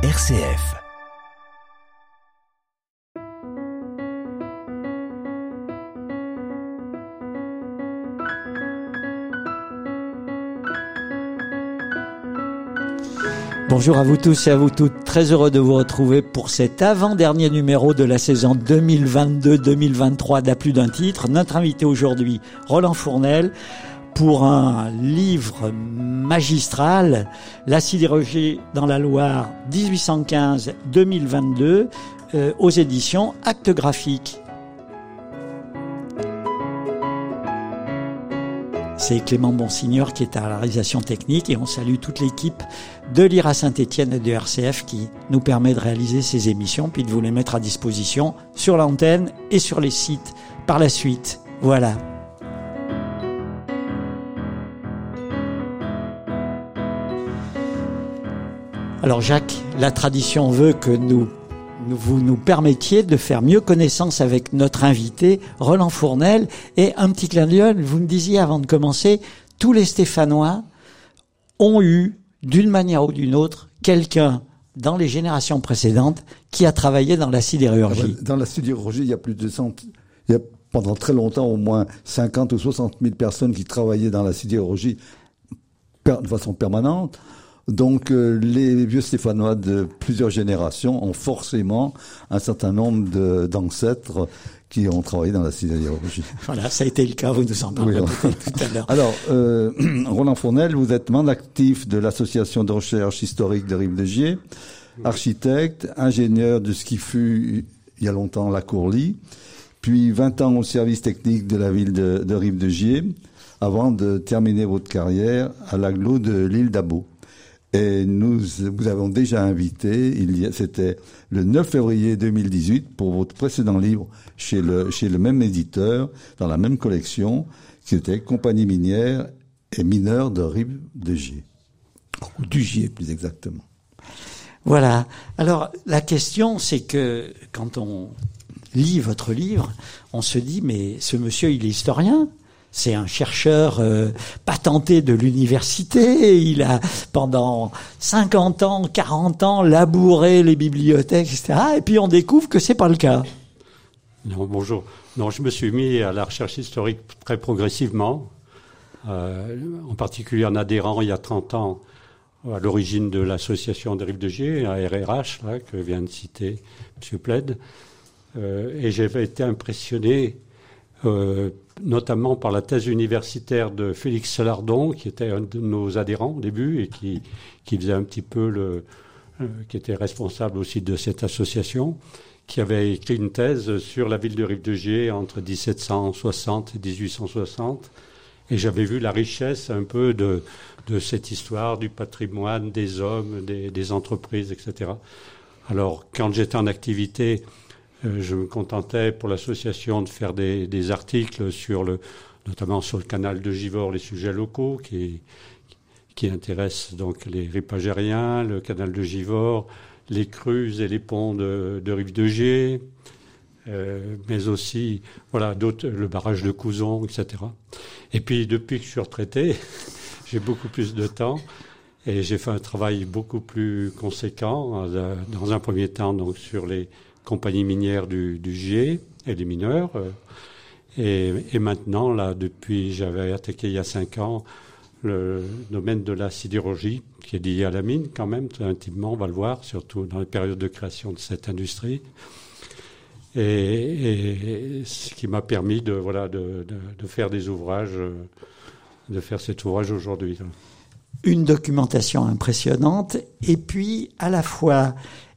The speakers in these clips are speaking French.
RCF. Bonjour à vous tous et à vous toutes. Très heureux de vous retrouver pour cet avant-dernier numéro de la saison 2022-2023 d'À plus d'un titre. Notre invité aujourd'hui, Roland Fournel, pour un livre magistral, La sidérurgie dans la Loire 1815-2022, euh, aux éditions Actes Graphiques. C'est Clément Bonsignor qui est à la réalisation technique et on salue toute l'équipe de l'IRA Saint-Etienne et de RCF qui nous permet de réaliser ces émissions puis de vous les mettre à disposition sur l'antenne et sur les sites par la suite. Voilà. Alors Jacques, la tradition veut que nous vous nous permettiez de faire mieux connaissance avec notre invité, Roland Fournel. Et un petit clin d'œil, vous me disiez avant de commencer, tous les Stéphanois ont eu, d'une manière ou d'une autre, quelqu'un dans les générations précédentes qui a travaillé dans la sidérurgie. Dans la sidérurgie, il y a plus de 100, il y a pendant très longtemps au moins 50 ou 60 000 personnes qui travaillaient dans la sidérurgie de façon permanente. Donc euh, les vieux Stéphanois de plusieurs générations ont forcément un certain nombre d'ancêtres qui ont travaillé dans la sidérurgie. Voilà, ça a été le cas, vous nous en parlez tout à l'heure. Alors, euh, Roland Fournel, vous êtes membre actif de l'association de recherche historique de Rive-de-Gier, architecte, ingénieur de ce qui fut il y a longtemps la Courlie, puis 20 ans au service technique de la ville de, de Rive-de-Gier, avant de terminer votre carrière à l'aglo de l'île d'Abo. Et nous vous avons déjà invité, c'était le 9 février 2018 pour votre précédent livre chez le, chez le même éditeur, dans la même collection, qui était Compagnie minière et mineur de Rive de Gier. Ou du Gier, plus exactement. Voilà. Alors, la question, c'est que quand on lit votre livre, on se dit, mais ce monsieur, il est historien c'est un chercheur euh, patenté de l'université. Il a pendant 50 ans, 40 ans labouré les bibliothèques, etc. Et puis on découvre que c'est pas le cas. Bonjour. Non, je me suis mis à la recherche historique très progressivement, euh, en particulier en adhérant il y a 30 ans à l'origine de l'association des Rives de Gier, la RRH, là, que vient de citer M. Plaid. Euh, et j'avais été impressionné euh, notamment par la thèse universitaire de Félix Salardon, qui était un de nos adhérents au début et qui, qui faisait un petit peu le, euh, qui était responsable aussi de cette association, qui avait écrit une thèse sur la ville de Rive-de-Gier entre 1760 et 1860. Et j'avais vu la richesse un peu de, de cette histoire, du patrimoine, des hommes, des, des entreprises, etc. Alors, quand j'étais en activité, je me contentais pour l'association de faire des, des, articles sur le, notamment sur le canal de Givor, les sujets locaux qui, qui intéressent donc les ripagériens, le canal de Givor, les crues et les ponts de, de Rive de Gier, euh, mais aussi voilà d'autres, le barrage de Couzon, etc. Et puis depuis que je suis retraité, j'ai beaucoup plus de temps. Et j'ai fait un travail beaucoup plus conséquent, euh, dans un premier temps donc sur les, compagnie minière du, du G et des mineurs. Euh, et, maintenant, là, depuis, j'avais attaqué il y a cinq ans le domaine de la sidérurgie, qui est lié à la mine quand même, très intimement, on va le voir, surtout dans les périodes de création de cette industrie. Et, ce qui m'a permis de, voilà, de, faire des ouvrages, euh, de faire cet ouvrage aujourd'hui. Une documentation impressionnante, et puis à la fois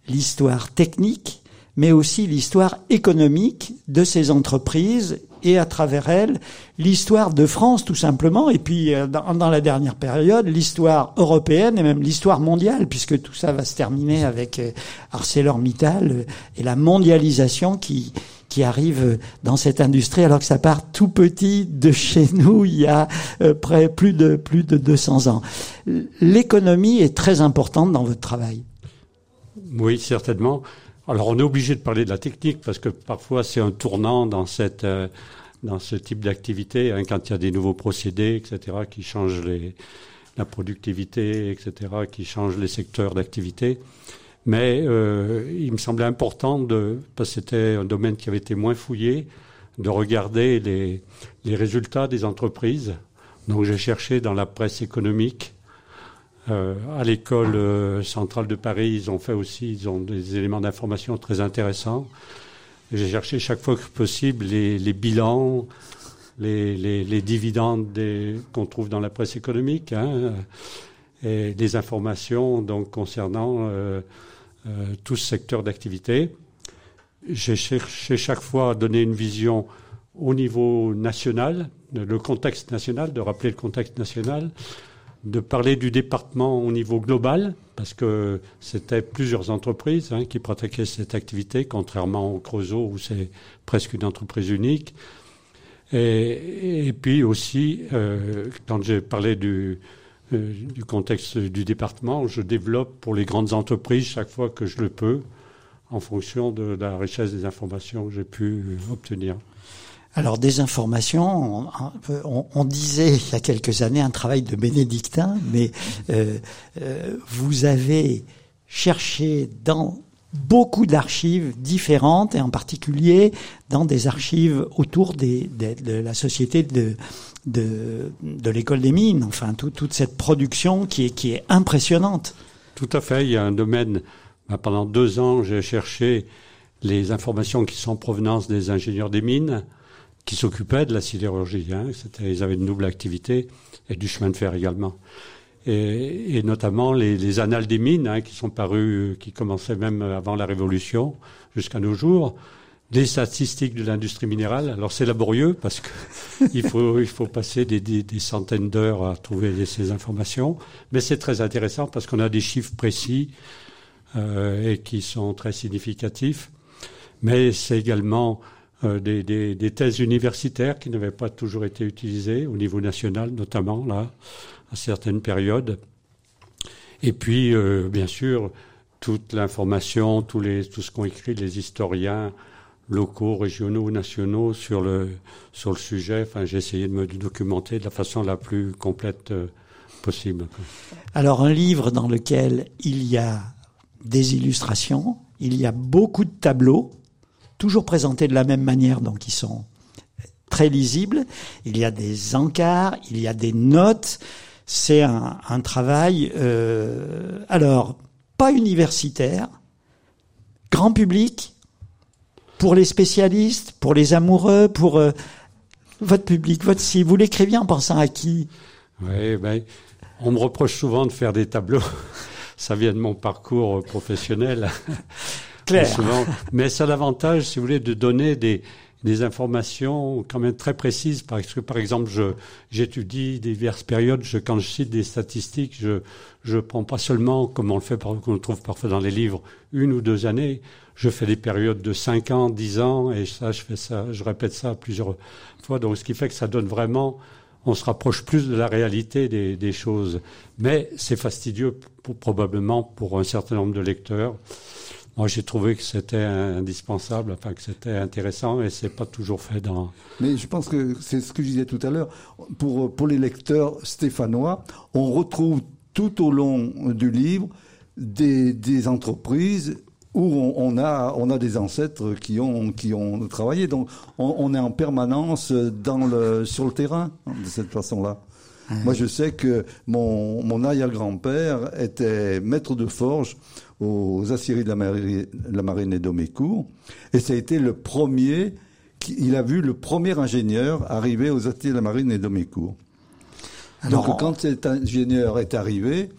l'histoire technique mais aussi l'histoire économique de ces entreprises et à travers elles l'histoire de France tout simplement et puis euh, dans, la dernière période l'histoire européenne et même l'histoire mondiale puisque tout ça va se terminer avec euh, ArcelorMittal euh, et la mondialisation qui qui arrive dans cette industrie alors que ça part tout petit de chez nous il y a près plus de plus de 200 ans. L'économie est très importante dans votre travail. Oui, certainement. Alors on est obligé de parler de la technique parce que parfois c'est un tournant dans cette euh, dans ce type d'activité hein, quand il y a des nouveaux procédés etc qui changent les, la productivité etc qui changent les secteurs d'activité. Mais euh, il me semblait important, de, parce que c'était un domaine qui avait été moins fouillé, de regarder les, les résultats des entreprises. Donc j'ai cherché dans la presse économique. Euh, à l'école euh, centrale de Paris, ils ont fait aussi, ils ont des éléments d'information très intéressants. J'ai cherché chaque fois que possible les, les bilans, les, les, les dividendes qu'on trouve dans la presse économique, hein, et des informations donc concernant euh, euh, tout ce secteur d'activité. J'ai cherché chaque fois à donner une vision au niveau national, le contexte national, de rappeler le contexte national, de parler du département au niveau global, parce que c'était plusieurs entreprises hein, qui pratiquaient cette activité, contrairement au Creusot où c'est presque une entreprise unique. Et, puis aussi, euh, quand j'ai parlé euh, du contexte du département, je développe pour les grandes entreprises chaque fois que je le peux, en fonction de la richesse des informations que j'ai pu obtenir. Alors des informations, on, disait il y a quelques années un travail de bénédictin, mais euh, euh, vous avez cherché dans beaucoup d'archives différentes et en particulier dans des archives autour des, de la société de, de, l'école des mines, enfin tout, toute cette production qui est, qui est impressionnante. Tout à fait, il y a un domaine, ben, pendant deux ans j'ai cherché les informations qui sont en provenance des ingénieurs des mines qui s'occupaient de la sidérurgie. Hein. Ils avaient une double activité et du chemin de fer également. Et, et notamment les, les, annales des mines hein, qui sont parues, qui commençaient même avant la Révolution jusqu'à nos jours des statistiques de l'industrie minérale. Alors c'est laborieux parce que il faut il faut passer des, des, des centaines d'heures à trouver ces informations, mais c'est très intéressant parce qu'on a des chiffres précis euh, et qui sont très significatifs. Mais c'est également des, des, thèses universitaires qui n'avaient pas toujours été utilisées au niveau national, notamment là à certaines périodes. Et puis euh, bien sûr toute l'information, tout ce qu'ont écrit les historiens locaux, régionaux, nationaux sur le, sur le sujet. Enfin, j'ai essayé de me documenter de la façon la plus complète euh, possible. Alors, un livre dans lequel il y a des illustrations, il y a beaucoup de tableaux, toujours présentés de la même manière, donc ils sont très lisibles. Il y a des encarts, il y a des notes. C'est un, un travail, euh, alors, pas universitaire, grand public, pour les spécialistes, pour les amoureux, pour euh, votre public, votre si vous l'écriviez en pensant à qui? Oui, ben, on me reproche souvent de faire des tableaux. Ça vient de mon parcours professionnel. Souvent, mais ça a l'avantage, si vous voulez, de donner des, des informations quand même très précises. Parce que par exemple je j'étudie diverses périodes. Je, quand je cite des statistiques je je prends pas seulement comme on le fait qu'on le trouve parfois dans les livres une ou deux années. Je fais des périodes de cinq ans dix ans et ça je fais ça je répète ça plusieurs fois. Donc ce qui fait que ça donne vraiment on se rapproche plus de la réalité des, des choses. Mais c'est fastidieux pour, probablement pour un certain nombre de lecteurs moi, j'ai trouvé que c'était indispensable, enfin que c'était intéressant, et c'est pas toujours fait dans. Mais je pense que c'est ce que je disais tout à l'heure. Pour pour les lecteurs stéphanois, on retrouve tout au long du livre des, des entreprises où on, on, a on a des ancêtres qui ont qui ont travaillé. Donc on, on est en permanence dans le sur le terrain de cette façon-là. Moi, je sais que mon, mon arrière-grand-père était maître de forge aux aciéries de la marine, la marine et d'Omécourt. Et ça a été le premier, il a vu le premier ingénieur arriver aux aciéries de la marine et d'Omécourt. Donc quand cet ingénieur est arrivé,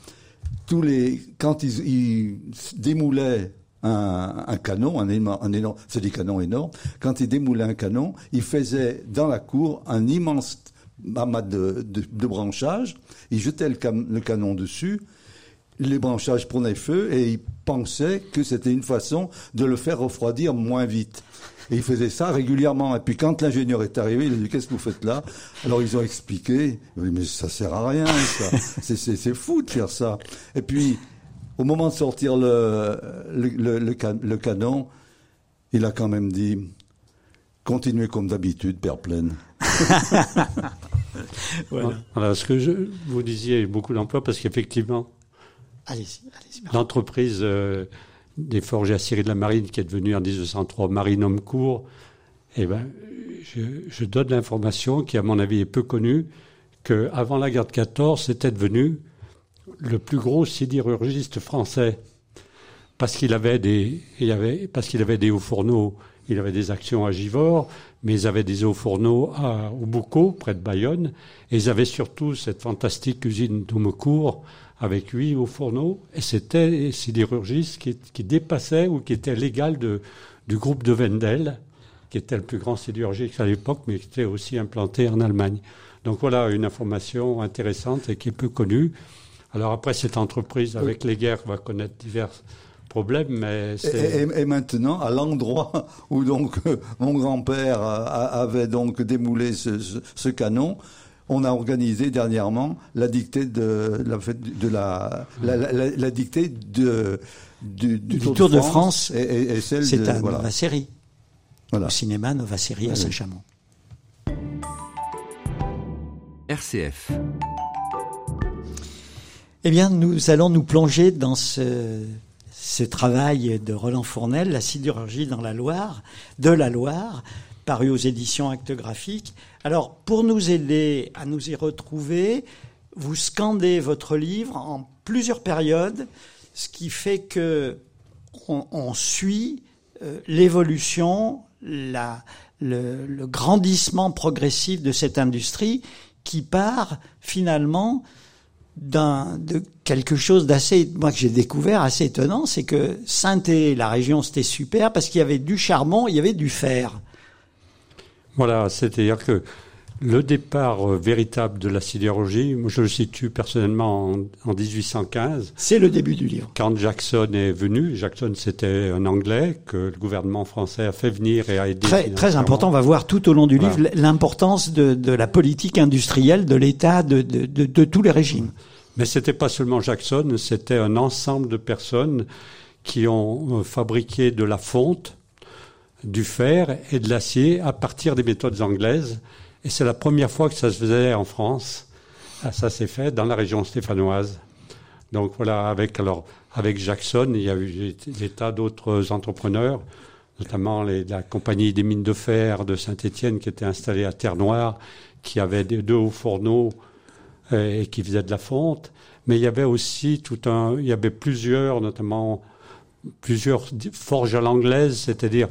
tous les, quand ils, ils démoulaient un, un, canon, un un énorme c'est des canons énormes. Quand il démoulait un canon, il faisait dans la cour un immense amas de, de, de branchage. Il jetait le, cam, le canon dessus les branchages prenaient feu et ils pensaient que c'était une façon de le faire refroidir moins vite. Et ils faisaient ça régulièrement. Et puis quand l'ingénieur est arrivé, il a dit qu'est-ce que vous faites là? Alors ils ont expliqué. Dit, mais ça sert à rien, ça. c'est fou de faire ça. Et puis au moment de sortir le, le, le, le, can, le canon, il a quand même dit continuez comme d'habitude, Père Pleine. voilà. voilà. Ce que je, vous disiez, beaucoup d'emplois parce qu'effectivement, L'entreprise euh, des forges et aciéries de la marine, qui est devenu en 1903 Marine Homme Court, eh ben, je, donne l'information qui, à mon avis, est peu connue, qu'avant la guerre de 14, c'était devenu le plus gros sidérurgiste français. Parce qu'il avait des, hauts fourneaux, il avait des actions à Givors, mais ils avaient des hauts fourneaux à, au près de Bayonne, et ils avaient surtout cette fantastique usine d'Aumecourt avec huit hauts fourneaux, et c'était des sidérurgistes qui, qui dépassaient ou qui étaient l'égal du groupe de Wendel, qui était le plus grand sidérurgiste à l'époque, mais qui était aussi implanté en Allemagne. Donc voilà une information intéressante et qui est peu connue. Alors après, cette entreprise, avec les guerres, va connaître divers problèmes, mais et, et, maintenant, à l'endroit où donc mon grand-père avait donc démoulé ce, ce, ce, canon, on a organisé dernièrement la dictée de la de la la, la, la, dictée de du, du, du Tour, de France, France et, et, celle c'est de à voilà. Nova Série. Voilà. Au cinéma Nova Série à Saint-Chamond. RCF. Eh bien, nous allons nous plonger dans ce, ce travail de Roland Fournel, La sidérurgie dans la Loire, de la Loire, paru aux éditions Actes Graphiques. Alors, pour nous aider à nous y retrouver, vous scandez votre livre en plusieurs périodes, ce qui fait que on, suit euh, l'évolution, le, grandissement progressif de cette industrie qui part finalement d'un de quelque chose d'assez moi que j'ai découvert assez étonnant c'est que Saint-Et la région c'était super parce qu'il y avait du charbon il y avait du fer voilà c'est-à-dire que le départ euh, véritable de la sidérurgie, moi je le situe personnellement en, en 1815. C'est le début du livre. Quand Jackson est venu, Jackson c'était un Anglais que le gouvernement français a fait venir et a aidé. Très, très important, on va voir tout au long du voilà. livre l'importance de, de, la politique industrielle de l'État, de, de, de, de tous les régimes. Mais c'était pas seulement Jackson, c'était un ensemble de personnes qui ont euh, fabriqué de la fonte, du fer et de l'acier à partir des méthodes anglaises et c'est la première fois que ça se faisait en France. Ah, ça s'est fait dans la région stéphanoise. Donc voilà, avec alors avec Jackson, il y a eu des tas d'autres entrepreneurs, notamment les, la compagnie des mines de fer de Saint-Étienne qui était installée à Terre-Noire, qui avait deux hauts fourneaux euh, et qui faisait de la fonte. Mais il y avait aussi tout un, il y avait plusieurs, notamment plusieurs forges à l'anglaise, c'est-à-dire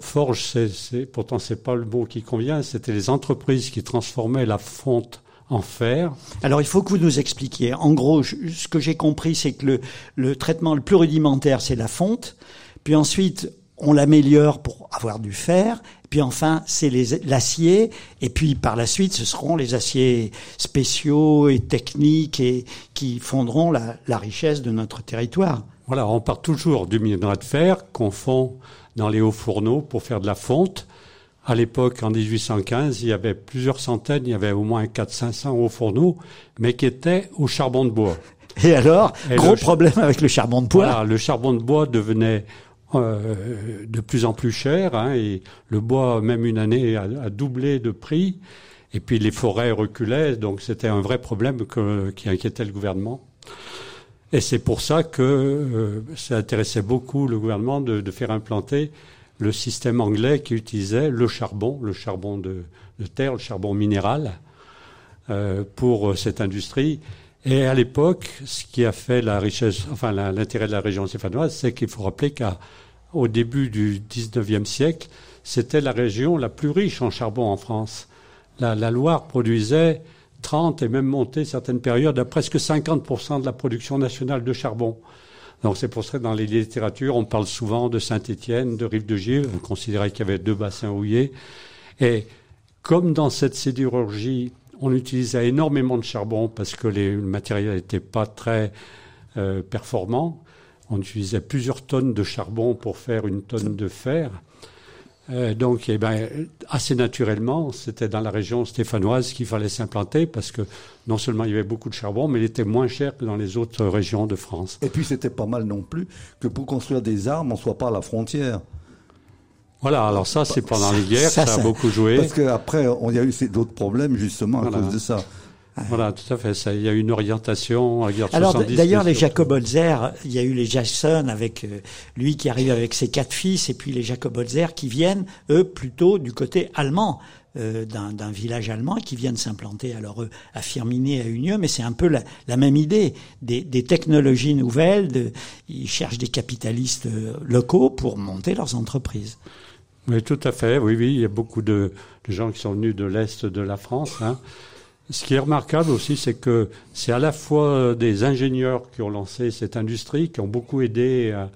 Forge, c'est, pourtant c'est pas le mot qui convient, c'était les entreprises qui transformaient la fonte en fer. Alors il faut que vous nous expliquiez. En gros, je, ce que j'ai compris, c'est que le, le traitement le plus rudimentaire, c'est la fonte. Puis ensuite, on l'améliore pour avoir du fer. Puis enfin, c'est les, l'acier. Et puis par la suite, ce seront les aciers spéciaux et techniques et qui fonderont la, la richesse de notre territoire. Voilà, on part toujours du minerai de fer qu'on fond dans les hauts fourneaux pour faire de la fonte. À l'époque, en 1815, il y avait plusieurs centaines, il y avait au moins 400-500 hauts fourneaux, mais qui étaient au charbon de bois. Et alors, Et gros le, problème avec le charbon de bois. Voilà, le charbon de bois devenait euh, de plus en plus cher, hein, et le bois, même une année, a, a, doublé de prix. Et puis les forêts reculaient, donc c'était un vrai problème que, qui inquiétait le gouvernement. Et c'est pour ça que euh, ça intéressait beaucoup le gouvernement de, de, faire implanter le système anglais qui utilisait le charbon, le charbon de, de terre, le charbon minéral, euh, pour euh, cette industrie. Et à l'époque, ce qui a fait la richesse, enfin l'intérêt de la région stéphanoise, c'est qu'il faut rappeler qu'au début du 19e siècle, c'était la région la plus riche en charbon en France. La, la Loire produisait 30 et même monté certaines périodes à presque 50% de la production nationale de charbon. Donc c'est pour ça que dans les littératures, on parle souvent de Saint-Étienne, de Rive-de-Gier, on considérait qu'il y avait deux bassins houillés. Et comme dans cette sidérurgie, on utilisait énormément de charbon parce que les, le matériel n'était pas très euh, performant, on utilisait plusieurs tonnes de charbon pour faire une tonne de fer. Euh, donc, eh ben, assez naturellement, c'était dans la région stéphanoise qu'il fallait s'implanter parce que non seulement il y avait beaucoup de charbon, mais il était moins cher que dans les autres régions de France. Et puis, c'était pas mal non plus que pour construire des armes, on soit pas à la frontière. Voilà, alors ça, c'est pendant les guerres, ça, ça, a beaucoup joué. Parce qu'après, il y a eu d'autres problèmes justement à voilà. cause de ça. Voilà, tout à fait. Ça, il y a une orientation. Alors d'ailleurs, les Jacob Holzer, il y a eu les Jackson avec euh, lui qui arrive avec ses quatre fils, et puis les Jacob Holzer qui viennent eux plutôt du côté allemand. Euh, d'un village allemand qui viennent s'implanter alors eux à Firminy à Unieux mais c'est un peu la, la même idée des, des, technologies nouvelles de, ils cherchent des capitalistes euh, locaux pour monter leurs entreprises oui tout à fait oui oui il y a beaucoup de, de gens qui sont venus de l'est de la France hein. Ce qui est remarquable aussi, c'est que c'est à la fois des ingénieurs qui ont lancé cette industrie, qui ont beaucoup aidé à,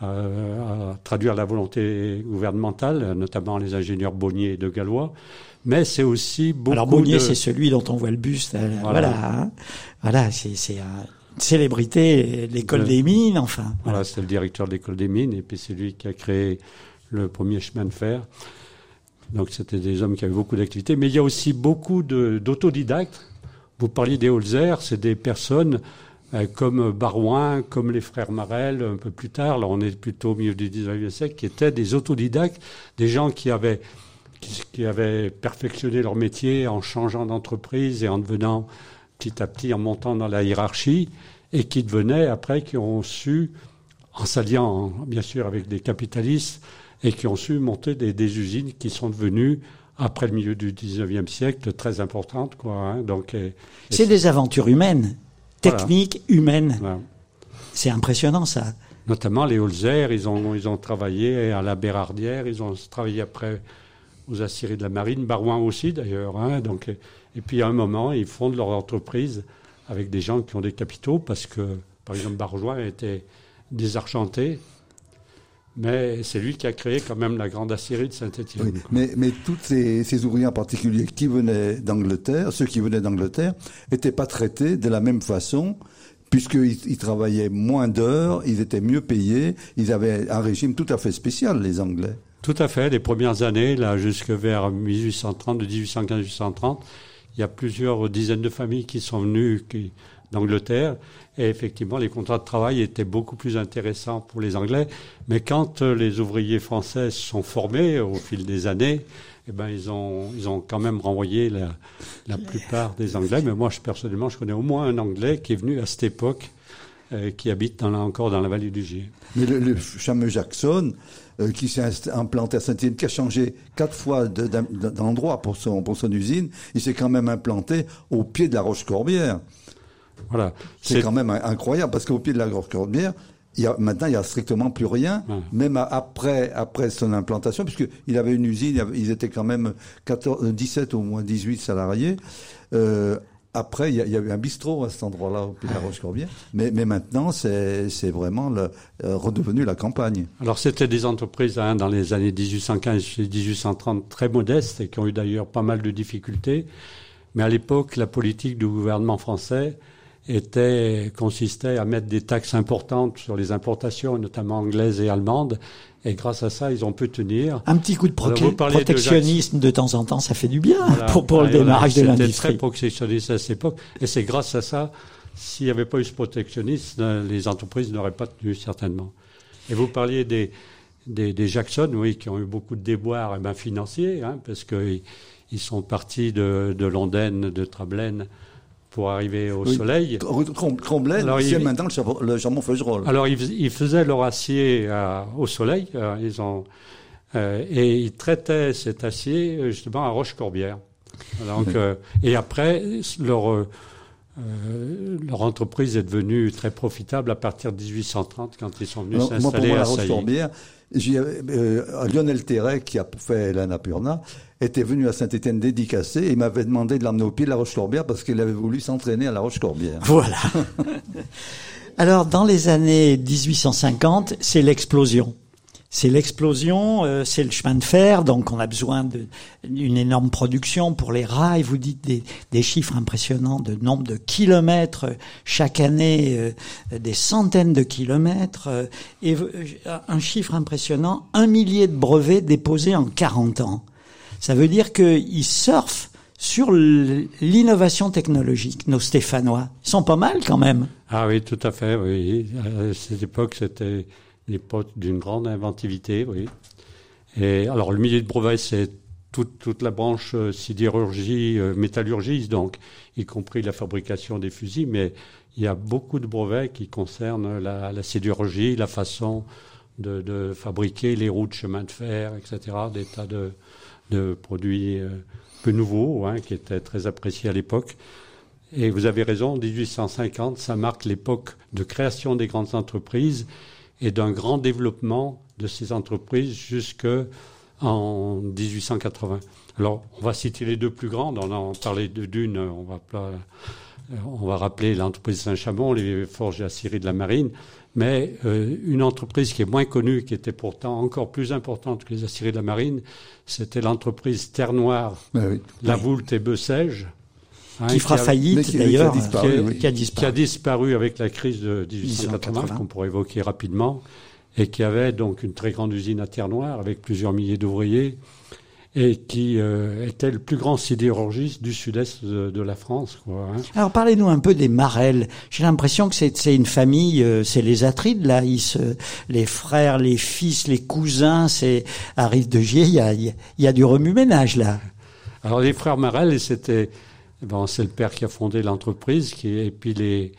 à, traduire la volonté gouvernementale, notamment les ingénieurs Bonnier et de Gallois. Mais c'est aussi beaucoup. Alors Bonnier, c'est celui dont on voit le buste. Euh, voilà, hein. voilà, c'est c'est une célébrité, l'école des mines, enfin. Voilà, c'est le directeur de l'école des mines, et puis c'est lui qui a créé le premier chemin de fer. Donc c'était des hommes qui avaient beaucoup d'activités. Mais il y a aussi beaucoup d'autodidactes. Vous parliez des Holzer, c'est des personnes euh, comme Barouin, comme les frères Marel, un peu plus tard, là on est plutôt au milieu du 19e siècle, qui étaient des autodidactes, des gens qui avaient, qui, avaient perfectionné leur métier en changeant d'entreprise et en devenant petit à petit, en montant dans la hiérarchie, et qui devenaient après, qui ont su, en s'alliant bien sûr avec des capitalistes, et qui ont su monter des, des usines qui sont devenues après le milieu du 19e siècle très importantes. Quoi, hein. Donc, c'est des aventures humaines, techniques, humaines. C'est impressionnant ça. Notamment les Holzer, ils ont, ils ont travaillé à la Bérardière, ils ont travaillé après aux Assyries de la Marine, Barouin aussi d'ailleurs. Hein, donc, et puis à un moment, ils fondent leur entreprise avec des gens qui ont des capitaux parce que, par exemple, Barouin était désargenté mais c'est lui qui a créé quand même la grande Assyrie de Saint-Étienne. Oui, mais, mais tous ces, ces, ouvriers en particulier qui venaient d'Angleterre, ceux qui venaient d'Angleterre, n'étaient pas traités de la même façon puisqu'ils ils travaillaient moins d'heures, ils étaient mieux payés, ils avaient un régime tout à fait spécial, les Anglais. Tout à fait. Les premières années, là, jusque vers 1830, de 1815-1830, il y a plusieurs dizaines de familles qui sont venues d'Angleterre et effectivement, les contrats de travail étaient beaucoup plus intéressants pour les Anglais. Mais quand euh, les ouvriers français sont formés au fil des années, eh ben, ils ont, ils ont quand même renvoyé la, la plupart des Anglais. Mais moi, je, personnellement, je connais au moins un Anglais qui est venu à cette époque, euh, qui habite dans encore dans la vallée du Gier. Mais le, le fameux Jackson, euh, qui s'est implanté à Saint-Étienne, qui a changé quatre fois d'endroit pour son, pour son usine, il s'est quand même implanté au pied de la Roche-Corbière. Voilà. C'est quand même incroyable parce qu'au pied de la corbière, il y a, maintenant, il y a strictement plus rien, même après, après son implantation, puisqu'il avait une usine, ils étaient quand même 14, 17 au moins 18 salariés. Euh, après, il y, a, il y, a, eu un bistrot à cet endroit-là, au pied de la Roche-Corbière. Mais, mais maintenant, c'est vraiment le, euh, redevenu la campagne. Alors, c'était des entreprises hein, dans les années 1815 et 1830 très modestes et qui ont eu d'ailleurs pas mal de difficultés. Mais à l'époque, la politique du gouvernement français était, consistait à mettre des taxes importantes sur les importations, notamment anglaises et allemandes. Et grâce à ça, ils ont pu tenir. Un petit coup de protectionnisme de, temps en temps, ça fait du bien pour, pour le démarrage de l'industrie. C'était très protectionniste à cette époque. Et c'est grâce à ça, s'il n'y avait pas eu ce protectionnisme, les entreprises n'auraient pas tenu certainement. Et vous parliez des, des, des, Jackson, oui, qui ont eu beaucoup de déboires eh ben, financiers, hein, parce qu'ils ils sont partis de, de Londres, de Trablaine, pour arriver au soleil. Comblaine, c'est maintenant le charbon feugerolles. Alors ils, faisaient leur acier euh, au soleil, euh, ils ont, euh, et ils traitaient cet acier justement à Roche-Corbière. Donc, et après, leur, leur entreprise est devenue très profitable à partir de 1830 quand ils sont venus s'installer à Roche-Corbière. Lionel Terret, qui a fait l'Annapurna, était venu à Saint-Étienne dédicacé et m'avait demandé de l'emmener au pied de la Roche-Corbière parce qu'il avait voulu s'entraîner à la Roche-Corbière. Voilà. Alors, dans les années 1850, c'est l'explosion. C'est l'explosion, euh, c'est le chemin de fer, donc on a besoin d'une énorme production pour les rails. Vous dites des, des, chiffres impressionnants de nombre de kilomètres chaque année, euh, des centaines de kilomètres, euh, et un chiffre impressionnant, un millier de brevets déposés en 40 ans. Ça veut dire qu'ils surfent sur l'innovation technologique, nos Stéphanois. Ils sont pas mal quand même. Ah oui, tout à fait, oui. À cette époque, c'était l'époque d'une grande inventivité, oui. Et alors, le millier de brevets, c'est toute, toute la branche euh, sidérurgie, euh, métallurgie, donc, y compris la fabrication des fusils, mais il y a beaucoup de brevets qui concernent la, sidérurgie, la façon de, fabriquer les roues de chemin de fer, etc., des tas de, de produits euh, peu nouveaux, hein, qui étaient très appréciés à l'époque. Et vous avez raison, 1850, ça marque l'époque de création des grandes entreprises et d'un grand développement de ces entreprises jusque en 1880. Alors, on va citer les deux plus grandes. On en parlait de d'une, on va, on va rappeler l'entreprise Saint-Chamond, les forges et aciéries de la marine. Mais euh, une entreprise qui est moins connue, qui était pourtant encore plus importante que les aciéries de la marine, c'était l'entreprise Terre Noire, oui. La Voulte et Bessèges. Hein, qui fera a- faillite d'ailleurs, qui a disparu, qui a- oui. qui a qui disparu. a disparu avec la crise de 1880, 1880. qu'on pourrait évoquer rapidement, et qui avait donc une très grande usine à Terre-Noire avec plusieurs milliers d'ouvriers, et qui euh, était le plus grand sidérurgiste du sud-est de, de la France. Quoi, hein. Alors parlez-nous un peu des Marelles. J'ai l'impression que c'est une famille, euh, c'est les Atrides là, ils se, les frères, les fils, les cousins, c'est à Rive de Gier, il y a, y a- il y a du remue-ménage là. Alors les frères Marel, c'était, bon, c'est le père qui a fondé l'entreprise, qui et puis les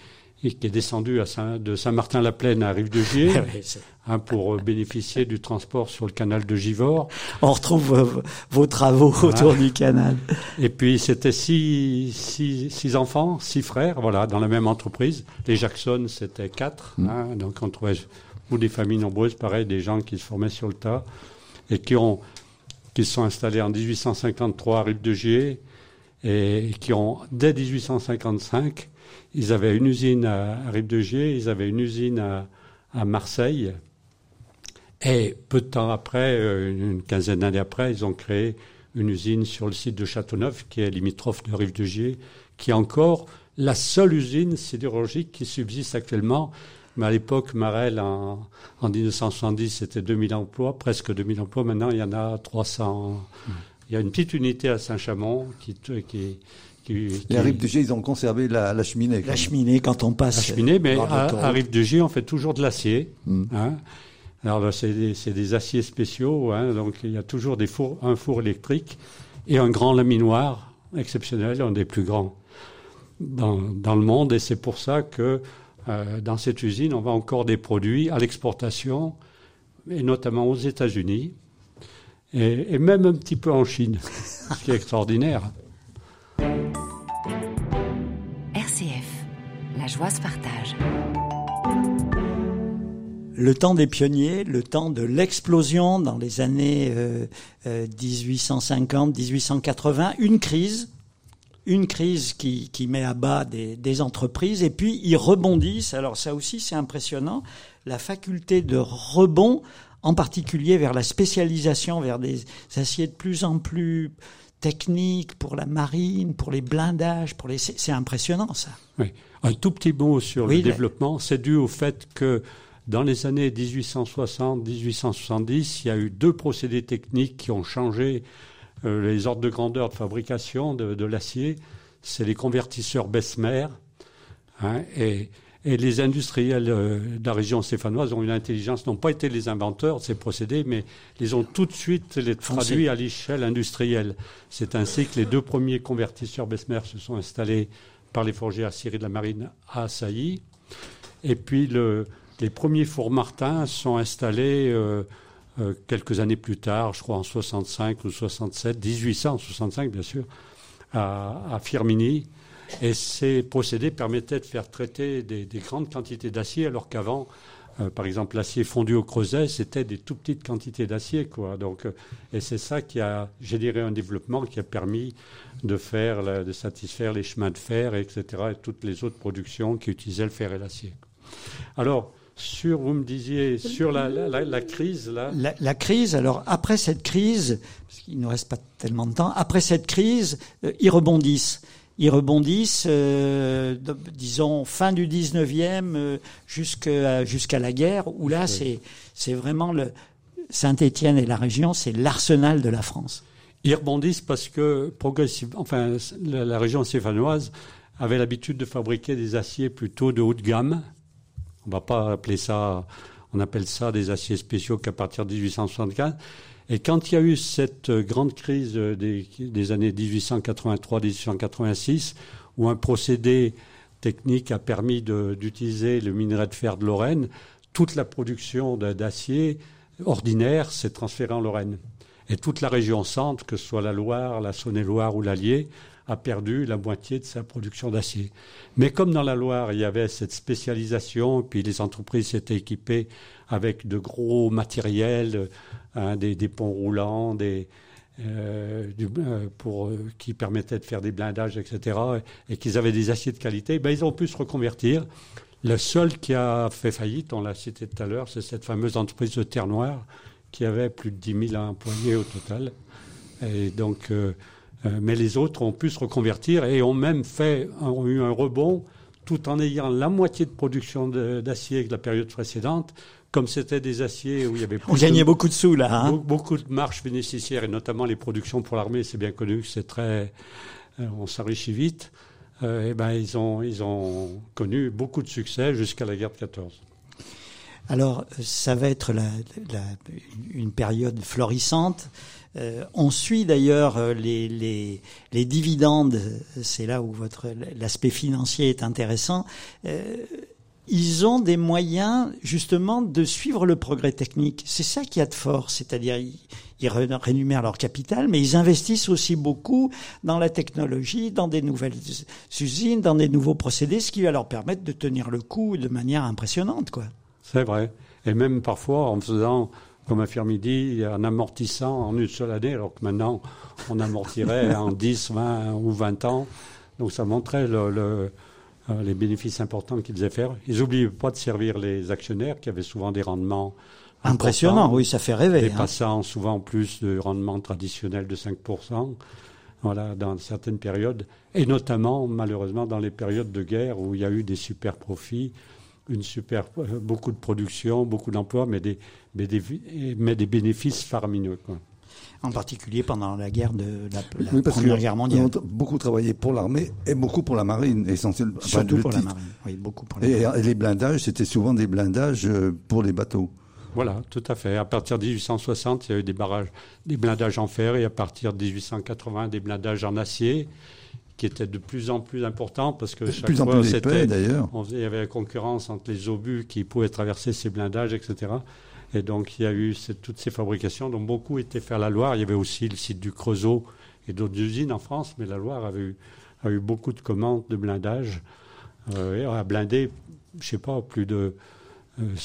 et qui est descendu à Saint, de Saint-Martin-la-Plaine à Rive-de-Gier hein, pour euh, bénéficier du transport sur le canal de Givors. On retrouve euh, vos travaux autour du canal. Et puis c'était six, six, six enfants, six frères, voilà, dans la même entreprise. Les Jackson, c'était quatre. hein, donc on trouvait ou des familles nombreuses, pareil, des gens qui se formaient sur le tas et qui ont qui se sont installés en 1853 à Rive-de-Gier et qui ont dès 1855, ils avaient une usine à, à Rive-de-Gier, ils avaient une usine à, Marseille. Et peu de temps après, euh, une quinzaine d'années après, ils ont créé une usine sur le site de Châteauneuf, qui est limitrophe de Rive-de-Gier, qui est encore la seule usine sidérurgique qui subsiste actuellement. Mais à l'époque, Marel, en 1970, c'était 2000 emplois, presque 2000 emplois. Maintenant, il y en a 300. Il y a une petite unité à Saint-Chamond qui, qui, qui, qui- Et à Rive de Gier, ils ont conservé la, la cheminée. La cheminée quand on passe. la cheminée, mais dans à, l'autoroute. à Rive-de-Gier, on fait toujours de l'acier. Mm. Hein. Alors là, c'est des, c'est des aciers spéciaux, hein, donc il y a toujours des fours, un four électrique et un grand laminoir exceptionnel, un des plus grands dans, dans le monde, et c'est pour ça que euh, dans cette usine, on vend encore des produits à l'exportation, et notamment aux États-Unis, et, et même un petit peu en Chine, ce qui est extraordinaire. RCF. La joie se partage. Le temps des pionniers, le temps de l'explosion dans les années euh, euh, 1850-1880, une crise, une crise qui, qui met à bas des, des entreprises, et puis ils rebondissent. Alors ça aussi c'est impressionnant, la faculté de rebond, en particulier vers la spécialisation, vers des aciers de plus en plus techniques pour la marine, pour les blindages, pour les... C'est impressionnant ça. Oui. Un tout petit mot sur Oui, le la- développement, c'est dû au fait que dans les années 1860-1870, il y a eu deux procédés techniques qui ont changé euh, les ordres de grandeur de fabrication de, de l'acier. C'est les convertisseurs Bessemer hein, et, et les industriels euh, de la région stéphanoise ont une intelligence, n'ont pas été les inventeurs de ces procédés, mais les ont tout de suite les traduits à l'échelle industrielle. C'est ainsi que les deux premiers convertisseurs Bessemer se sont installés par les forgers aciéries de la marine à Sailly. Et puis le, les premiers fours Martin sont installés euh, euh, quelques années plus tard, je crois en 65 ou 67, 1865 bien sûr, à, à Firminy. Et ces procédés permettaient de faire traiter des, des grandes quantités d'acier, alors qu'avant, euh, par exemple, l'acier fondu au creuset, c'était des tout petites quantités d'acier, quoi. Donc, euh, et c'est ça qui a généré un développement qui a permis de faire, de satisfaire les chemins de fer, etc., et toutes les autres productions qui utilisaient le fer et l'acier. Alors, sur, vous me disiez, sur la, crise, là, La, crise, alors après cette crise, parce qu'il ne reste pas tellement de temps, après cette crise, euh, ils rebondissent. Ils rebondissent, euh, disons, fin du 19e euh, jusqu'à jusqu'à la guerre, où là, c'est c'est vraiment le Saint-Étienne et la région, c'est l'arsenal de la France. Ils rebondissent parce que progressivement, enfin, la, la région stéphanoise avait l'habitude de fabriquer des aciers plutôt de haut de gamme. On va pas appeler ça, On appelle ça des aciers spéciaux qu'à partir de 1875. Et quand il y a eu cette grande crise des, des années 1883-1886, où un procédé technique a permis d'utiliser le minerai de fer de Lorraine, toute la production d'acier ordinaire s'est transférée en Lorraine. Et toute la région centre, que ce soit la Loire, la Saône-et-Loire ou l'Allier, a perdu la moitié de sa production d'acier. Mais comme dans la Loire, il y avait cette spécialisation, puis les entreprises s'étaient équipées avec de gros matériels, hein, des, ponts roulants, des, euh, euh, pour, euh, qui permettaient de faire des blindages, etc., et qu'ils avaient des aciers de qualité, ben, ils ont pu se reconvertir. Le seul qui a fait faillite, on l'a cité tout à l'heure, c'est cette fameuse entreprise de Terre Noire, qui avait plus de 10 000 employés au total. Et donc, mais les autres ont pu se reconvertir et ont même fait, ont eu un rebond tout en ayant la moitié de production d'acier que la période précédente, comme c'était des aciers où il y avait plus On gagnait beaucoup de sous là. Hein beaucoup de marges bénéficiaires et notamment les productions pour l'armée, c'est bien connu que c'est très, euh, on s'enrichit vite. Euh, et ben ils ont ils ont connu beaucoup de succès jusqu'à la guerre de 14. Alors ça va être la, la, une période florissante. Euh, on suit d'ailleurs euh, les, les, les, dividendes, c'est là où votre l'aspect financier est intéressant. Euh, ils ont des moyens justement de suivre le progrès technique. C'est ça qui a de force, c'est-à-dire ils, ils rémunèrent leur capital, mais ils investissent aussi beaucoup dans la technologie, dans des nouvelles usines, dans des nouveaux procédés, ce qui va leur permettre de tenir le coup de manière impressionnante, quoi. C'est vrai. Et même parfois en faisant, comme a midi, en amortissant en une seule année, alors que maintenant on amortirait en 10, 20 ou 20 ans. Donc ça montrait le euh, les bénéfices importants qu'ils faisaient faire. Ils n'oubliaient pas de servir les actionnaires qui avaient souvent des rendements impressionnants. Oui, ça fait rêver. Dépassant hein. souvent plus de rendements traditionnels de 5%. Voilà, dans certaines périodes, et notamment malheureusement dans les périodes de guerre où il y a eu des super profits, une super, beaucoup de production, beaucoup d'emplois, mais des, mais des, mais des bénéfices faramineux. Quoi en particulier pendant la guerre de la, Première Guerre mondiale. beaucoup travaillé pour l'armée et beaucoup pour la marine, essentiellement. Surtout pour la marine, oui, beaucoup pour la et, marine. Et les blindages, c'était souvent des blindages euh, pour les bateaux. Voilà, tout à fait. À partir de 1860, il y a eu des barrages, des blindages en fer, et à partir de 1880, des blindages en acier, qui étaient de plus en plus importants parce que chaque plus fois, c'était d'ailleurs. Il y avait la concurrence entre les obus qui pouvaient traverser ces blindages, etc. Et donc, il y a eu toutes ces fabrications dont beaucoup étaient faits à la Loire. Il y avait aussi le site du Creusot et d'autres usines en France, mais la Loire avait eu, a eu beaucoup de commandes de blindage. Euh, et a blindé, je sais pas, plus de, euh,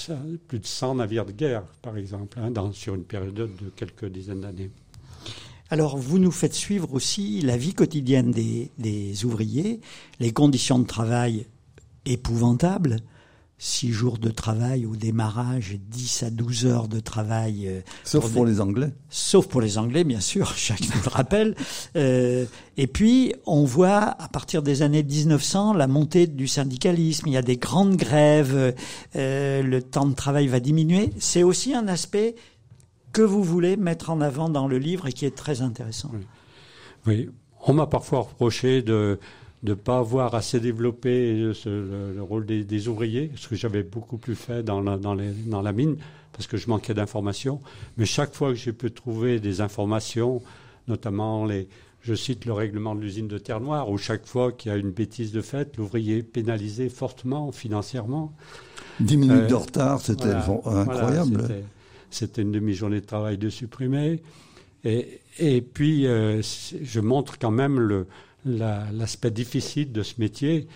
plus de 100 navires de guerre, par exemple, hein, dans, sur une période de quelques dizaines d'années. Alors, vous nous faites suivre aussi la vie quotidienne des, des ouvriers, les conditions de travail épouvantables, 6 jours de travail au démarrage, 10 à 12 heures de travail. Euh, sauf pour, les Anglais. Sauf pour les Anglais, bien sûr, chacun nous le rappelle. Euh, et puis, on voit, à partir des années 1900, la montée du syndicalisme. Il y a des grandes grèves, euh, le temps de travail va diminuer. C'est aussi un aspect que vous voulez mettre en avant dans le livre et qui est très intéressant. Oui, oui. on m'a parfois reproché de ne pas avoir assez développé le, rôle des, ouvriers, ce que j'avais beaucoup plus fait dans la, dans, dans la mine, parce que je manquais d'informations. Mais chaque fois que j'ai pu trouver des informations, notamment les, je cite le règlement de l'usine de Terre Noire, où chaque fois qu'il y a une bêtise de fait, l'ouvrier est pénalisé fortement financièrement. Dix minutes euh, de retard, c'était incroyable. C'était une demi-journée de travail de supprimer. Et, puis, euh, je montre quand même l'aspect difficile de ce métier.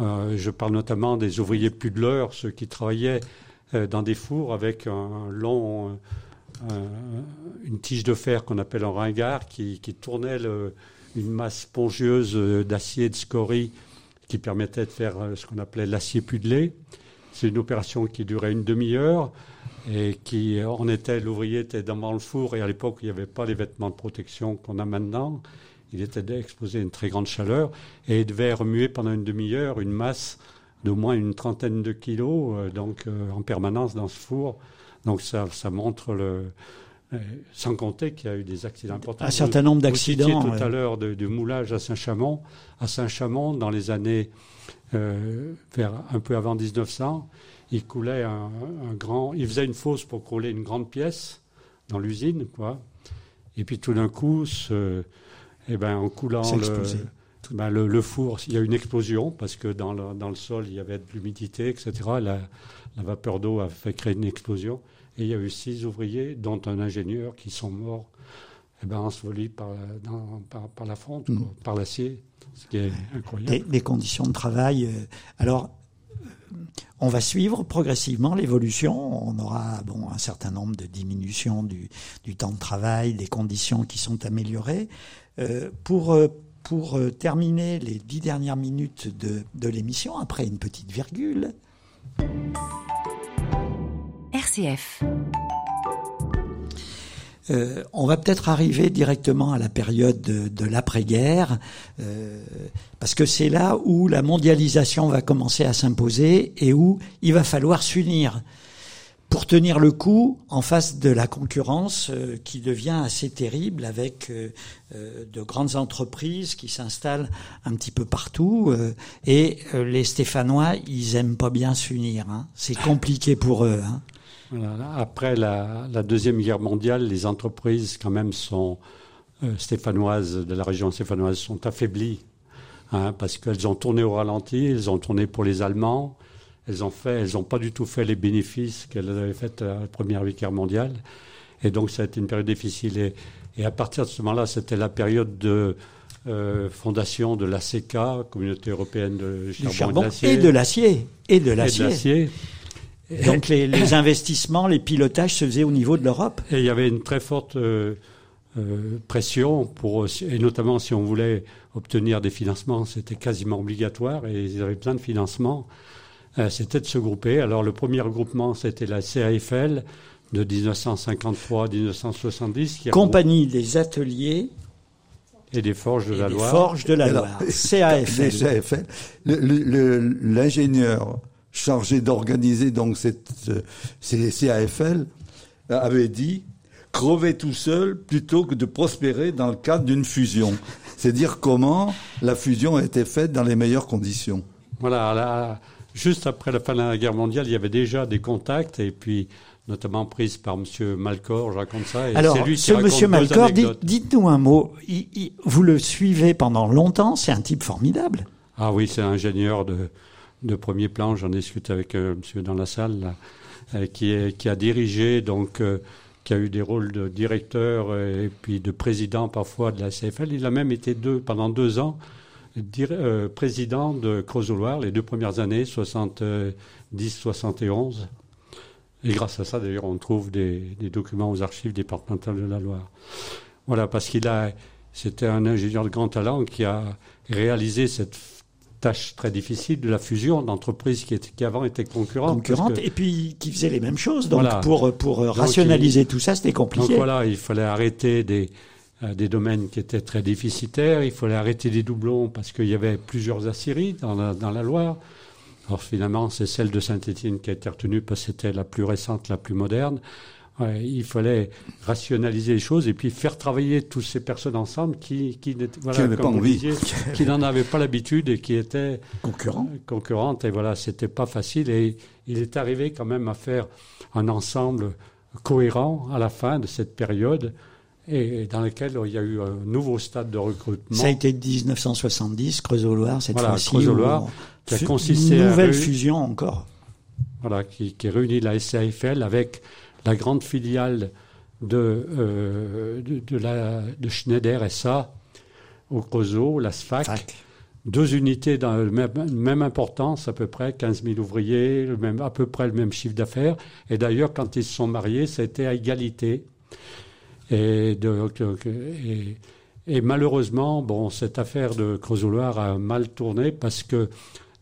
Euh, je parle notamment des ouvriers pudeleurs, ceux qui travaillaient euh, dans des fours avec un long, une tige de fer qu'on appelle un ringard qui, tournait une masse spongieuse d'acier de scorie qui permettait de faire ce qu'on appelait l'acier pudelé. C'est une opération qui durait une demi-heure et qui, on était, l'ouvrier était dans le four et à l'époque il n'y avait pas les vêtements de protection qu'on a maintenant. Il était exposé à une très grande chaleur et il devait remuer pendant une demi-heure une masse d'au moins une trentaine de kilos, euh, donc euh, en permanence dans ce four. Donc ça, ça montre le, euh, sans compter qu'il y a eu des accidents importants. Un certain nombre d'accidents. Vous tout à l'heure du moulage à Saint-Chamond. À Saint-Chamond, dans les années vers un peu avant 1900, il coulait un, un grand, il faisait une fosse pour couler une grande pièce dans l'usine, quoi. Et puis tout d'un coup, ce, eh ben, en coulant le, ben, le, le four, il y a eu une explosion parce que dans le, dans le sol, il y avait de l'humidité, etc. La, la vapeur d'eau a fait créer une explosion. Et il y a eu six ouvriers, dont un ingénieur, qui sont morts eh ben, ensevelis par, par, par la fonte, quoi, par l'acier, ce qui est incroyable. des, des conditions de travail. euh, Alors, euh, on va suivre progressivement l'évolution. On aura bon un certain nombre de diminutions du, du temps de travail, des conditions qui sont améliorées. Euh, pour pour terminer les dix dernières minutes de, de l'émission, après une petite virgule, RCF. Euh, on va peut-être arriver directement à la période de, l'après-guerre, euh, parce que c'est là où la mondialisation va commencer à s'imposer et où il va falloir s'unir pour tenir le coup en face de la concurrence euh, qui devient assez terrible avec de grandes entreprises qui s'installent un petit peu partout et les Stéphanois ils aiment pas bien s'unir hein. c'est compliqué pour eux hein. Après la, la Deuxième Guerre mondiale, les entreprises, quand même, sont euh, stéphanoises, de la région stéphanoise, sont affaiblies. hein, parce qu'elles ont tourné au ralenti, elles ont tourné pour les Allemands, elles ont fait, elles n'ont pas du tout fait les bénéfices qu'elles avaient fait à la Première Guerre mondiale. Et donc, ça a été une période difficile. Et, et à partir de ce moment-là, c'était la période de euh, fondation de l'ACK, Communauté européenne de charbon, et de charbon l'acier. et de l'acier et de l'acier. Donc les, les investissements, les pilotages se faisaient au niveau de l'Europe. Et il y avait une très forte euh, euh, pression pour, et notamment si on voulait obtenir des financements, c'était quasiment obligatoire et ils avaient plein de financements. Euh, c'était de se grouper. Alors le premier regroupement, c'était la CAFL de 1953 à 1970 qui a Compagnie des ateliers et des forges de et la des Loire. forges de la Alors, Loire. CAFL. Des CAFL. Le- le- le- L'ingénieur chargé d'organiser donc cette, euh, ces CAFL euh, avait dit crever tout seul plutôt que de prospérer dans le cadre d'une fusion. C'est dire comment la fusion a été faite dans les meilleures conditions. Voilà, là, juste après la fin de la guerre mondiale, il y avait déjà des contacts et puis notamment prise par Monsieur Malcor, je raconte ça. Et Alors, lui ce deux Malcor, dites-nous un mot. Il- il- vous le suivez pendant longtemps, c'est un type formidable. Ah oui, c'est un ingénieur de, de premier plan. J'en discute avec un monsieur dans la salle euh, qui, a dirigé, donc, euh, qui a eu des rôles de directeur euh, et puis de président parfois de la CFL. Il a même été pendant deux ans euh, président de Creusot-Loire les deux premières années, 70-71. Et grâce à ça, d'ailleurs, on trouve des, des documents aux archives départementales de la Loire. Voilà, parce qu'il a, c'était un ingénieur de grand talent qui a réalisé cette tâche très difficile de la fusion d'entreprises qui, qui avant étaient concurrentes. concurrente, parce que- et puis qui faisait les mêmes choses. Donc Voilà. pour, pour rationaliser tout ça, c'était donc compliqué. voilà, il fallait arrêter des, euh, des domaines qui étaient très déficitaires, il fallait arrêter des doublons parce qu'il y avait plusieurs aciéries dans la, dans la Loire. Alors finalement, c'est celle de Saint-Étienne qui a été retenue parce que c'était la plus récente, la plus moderne. Ouais, il fallait rationaliser les choses et puis faire travailler toutes ces personnes ensemble qui, qui, voilà, Qui comme pas vous envie. disiez, qui n'en avaient pas l'habitude et qui étaient Concurrent. concurrentes. Et voilà, c'était pas facile. Et il est arrivé quand même à faire un ensemble cohérent à la fin de cette période et dans lequel il y a eu un nouveau stade de recrutement Ça a été 1970, Creusot-Loire, cette Voilà, fois-ci. Creusot-Loire, qui a consisté à Nouvelle fusion encore. voilà, qui, qui réunit la SAFL avec la grande filiale de, euh, de, de la, de Schneider SA au Creusot, la SFAC. Fac. Deux unités la même, même importance, à peu près 15 000 ouvriers, le même, à peu près le même chiffre d'affaires. Et d'ailleurs, quand ils se sont mariés, c'était à égalité. Et, malheureusement, bon, cette affaire de Creusot-Loire a mal tourné parce que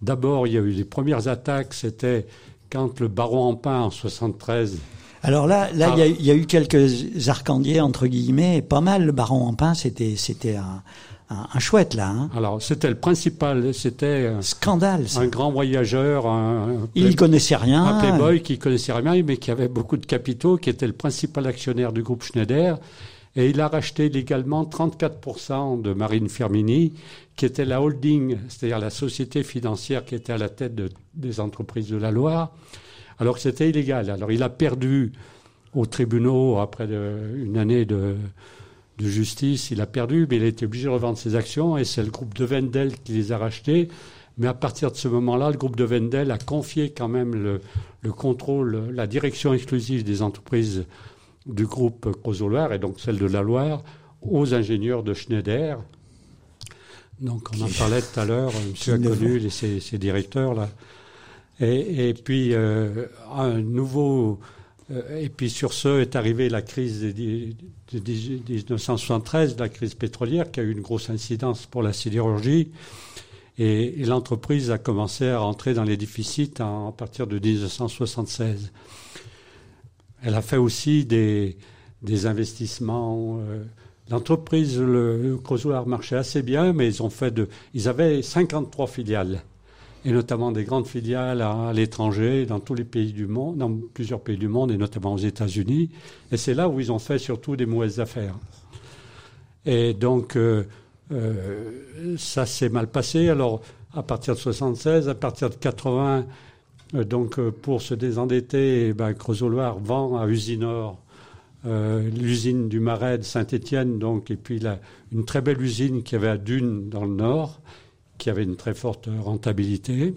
d'abord, il y a eu les premières attaques, c'était quand le baron Empin en 73 Alors là, là, Ah. il y, a, il y a eu quelques arcandiers entre guillemets, et pas mal. Le baron Empin, c'était, c'était un, un, un chouette là, hein. Alors, c'était le principal, c'était un, Scandale. ça. un grand voyageur, un, Il connaissait rien. un playboy qui connaissait rien, mais qui avait beaucoup de capitaux, qui était le principal actionnaire du groupe Schneider. Et il a racheté légalement 34% de Marine Firmini, qui était la holding, c'est-à-dire la société financière qui était à la tête de- des entreprises de la Loire. Alors que c'était illégal. Alors il a perdu aux tribunaux après une année de, de justice, il a perdu, mais il a été obligé de revendre ses actions et c'est le groupe de Wendel qui les a rachetés. Mais à partir de ce moment-là, le groupe de Wendel a confié quand même le, le contrôle, la direction exclusive des entreprises du groupe Crozoloire et donc celle de la Loire aux ingénieurs de Schneider. Donc on en parlait tout à l'heure, monsieur a connu ces, ces directeurs-là. Et, puis euh, un nouveau... Euh, et puis sur ce est arrivée la crise de, 1973, la crise pétrolière, qui a eu une grosse incidence pour la sidérurgie. Et, l'entreprise a commencé à rentrer dans les déficits à partir de 1976. Elle a fait aussi des, des investissements. Euh, l'entreprise, le, Creusoir marchait assez bien, mais ils ont fait de, ils avaient 53 filiales, et notamment des grandes filiales à, l'étranger, dans tous les pays du monde, dans plusieurs pays du monde, et notamment aux États-Unis. Et c'est là où ils ont fait surtout des mauvaises affaires. Et donc, euh, euh, ça s'est mal passé. Alors, à partir de 76, à partir de 80, euh, donc pour se désendetter, eh ben, Creusot-Loire vend à Usinor l'usine du Marais de Saint-Étienne, donc, et puis une très belle usine qui avait à Dune dans le nord, qui avait une très forte rentabilité.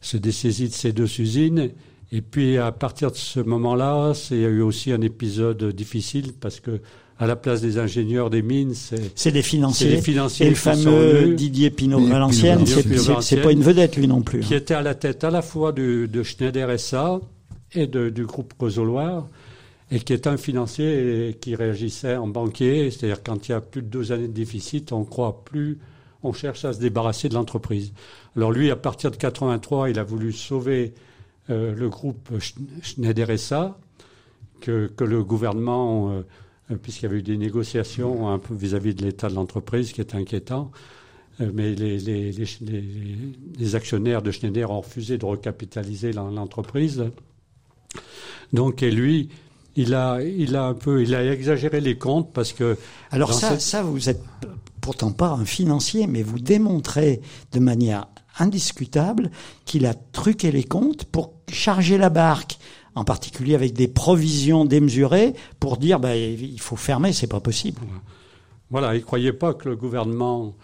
Se dessaisit de ces deux usines. Et puis à partir de ce moment-là, il y a eu aussi un épisode difficile parce que à la place des ingénieurs des mines, c'est les financiers. Les financiers et le fameux Didier Pinot-Valenciennes, c'est pas une vedette lui non plus. Qui hein. était à la tête à la fois de, de Schneider SA et de, du groupe Cosoloir et qui est un financier qui réagissait en banquier, c'est-à-dire quand il y a plus de deux années de déficit, on croit plus, on cherche à se débarrasser de l'entreprise. Alors lui, à partir de 83, il a voulu sauver euh, le groupe Schneider SA, que, que le gouvernement euh, euh, puisqu'il y avait eu des négociations un peu vis-à-vis de l'état de l'entreprise qui est inquiétant. Euh, mais les, les, les, les, actionnaires de Schneider ont refusé de recapitaliser l'entreprise. Donc, et lui, il a, il a un peu, il a exagéré les comptes parce que. Alors ça, ça, vous êtes pourtant pas un financier, mais vous démontrez de manière indiscutable qu'il a truqué les comptes pour charger la barque en particulier avec des provisions démesurées pour dire bah, il faut fermer, c'est pas possible. Voilà, il croyait pas que le gouvernement,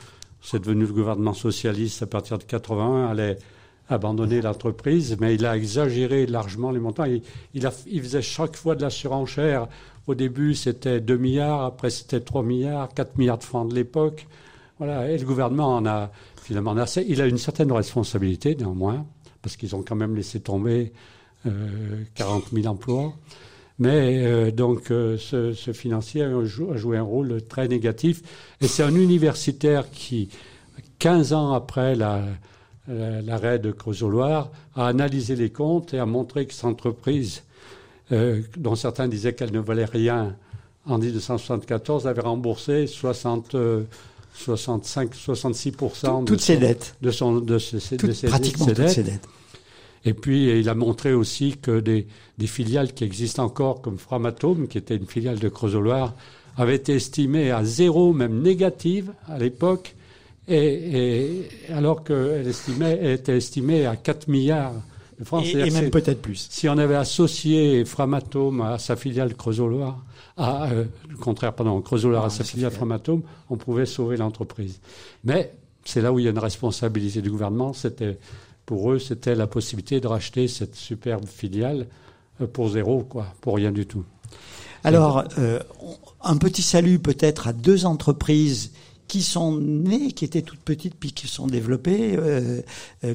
c'est devenu le gouvernement socialiste à partir de 81, allait abandonner l'entreprise, mais il a exagéré largement les montants. Il, il, a, il faisait chaque fois de la surenchère. Au début, c'était 2 milliards, après c'était 3 milliards, 4 milliards de francs de l'époque. Voilà, et le gouvernement en a finalement assez. Il a une certaine responsabilité néanmoins, parce qu'ils ont quand même laissé tomber 40 euh, 000 emplois. Mais euh, donc euh, ce, ce, financier a, joué un rôle très négatif. Et c'est un universitaire qui, 15 ans après l'arrêt de Creusot-Loire, a analysé les comptes et a montré que cette entreprise, dont certains disaient qu'elle ne valait rien en 1974, avait remboursé 60, 65, 66 toutes ses dettes. De, son, de, ses, de ses, pratiquement toutes ses dettes. Et puis, il a montré aussi que des, des filiales qui existent encore, comme Framatome, qui était une filiale de Creusot-Loire, avaient été estimées à zéro, même négative à l'époque, et, et, alors qu'elle estimait, était estimée à 4 milliards Et, même peut-être plus. Si on avait associé Framatome à sa filiale Creusot-Loire, à, euh, le contraire, pardon, Creusot-Loire à sa filiale Framatome, on pouvait sauver l'entreprise. Mais c'est là où il y a une responsabilité du gouvernement, c'était pour eux, c'était la possibilité de racheter cette superbe filiale euh, pour zéro, quoi, pour rien du tout. Alors, euh, un petit salut peut-être à deux entreprises qui sont nées, qui étaient toutes petites puis qui sont développées, euh, euh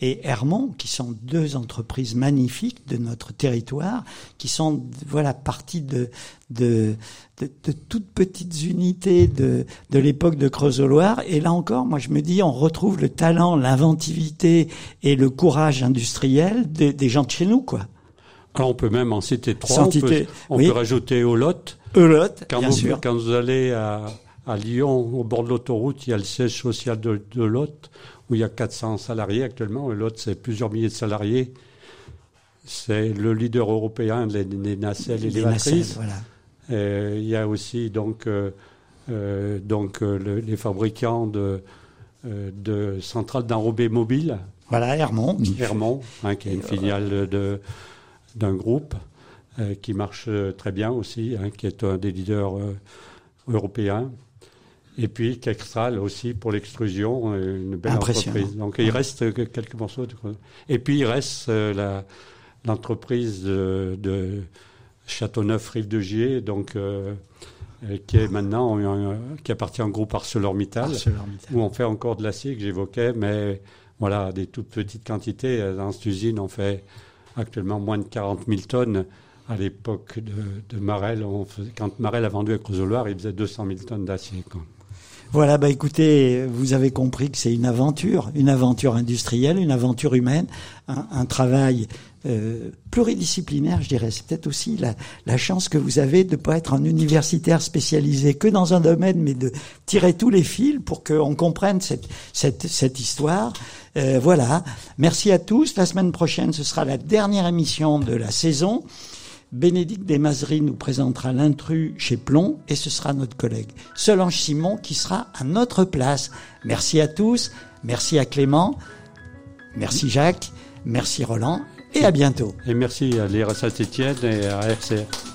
et Hermont, qui sont deux entreprises magnifiques de notre territoire, qui sont voilà partie de de, de, de toutes petites unités de, de l'époque de Creusot-Loire. Et là encore, moi je me dis, on retrouve le talent, l'inventivité et le courage industriel des, des gens de chez nous, quoi. Alors on peut même en citer trois. On, peut, on peut, rajouter Olotte. Olotte, quand bien vous, sûr. Quand vous allez à à Lyon, au bord de l'autoroute, il y a le siège social de, de Lot, où il y a 400 salariés actuellement. Et Lot, c'est plusieurs milliers de salariés. C'est le leader européen des, nacelles et des matrices. Voilà. il y a aussi donc, euh, euh, donc euh, les fabricants de, de centrales d'enrobés mobiles, Voilà, Hermont. Hermont, hein, qui est une filiale de d'un groupe euh, qui marche euh, très bien aussi, hein, qui est un des leaders euh, européens. Et puis Kextral aussi pour l'extrusion, une belle entreprise. Donc il reste quelques morceaux. De... Et puis il reste la, l'entreprise de, de Châteauneuf-Rive de Gier, donc qui est maintenant qui appartient au groupe ArcelorMittal, ArcelorMittal, où on fait encore de l'acier que j'évoquais, mais voilà des toutes petites quantités. Dans cette usine, on fait actuellement moins de 40 000 tonnes. À l'époque de, Marel, on quand Marel a vendu à Crozoloir, il faisait 200 000 tonnes d'acier. Voilà, bah écoutez, vous avez compris que c'est une aventure, une aventure industrielle, une aventure humaine, un, travail euh, pluridisciplinaire, je dirais. C'est peut-être aussi la, la, chance que vous avez de ne pas être un universitaire spécialisé que dans un domaine, mais de tirer tous les fils pour qu'on comprenne cette, cette, cette histoire. Euh, voilà. Merci à tous. La semaine prochaine, ce sera la dernière émission de la saison. Bénédicte Desmazeries nous présentera l'intrus chez Plomb et ce sera notre collègue Solange Simon qui sera à notre place. Merci à tous. Merci à Clément. Merci Jacques. Merci Roland. Et à bientôt. Et merci à l'IRS Saint-Etienne et à RCR.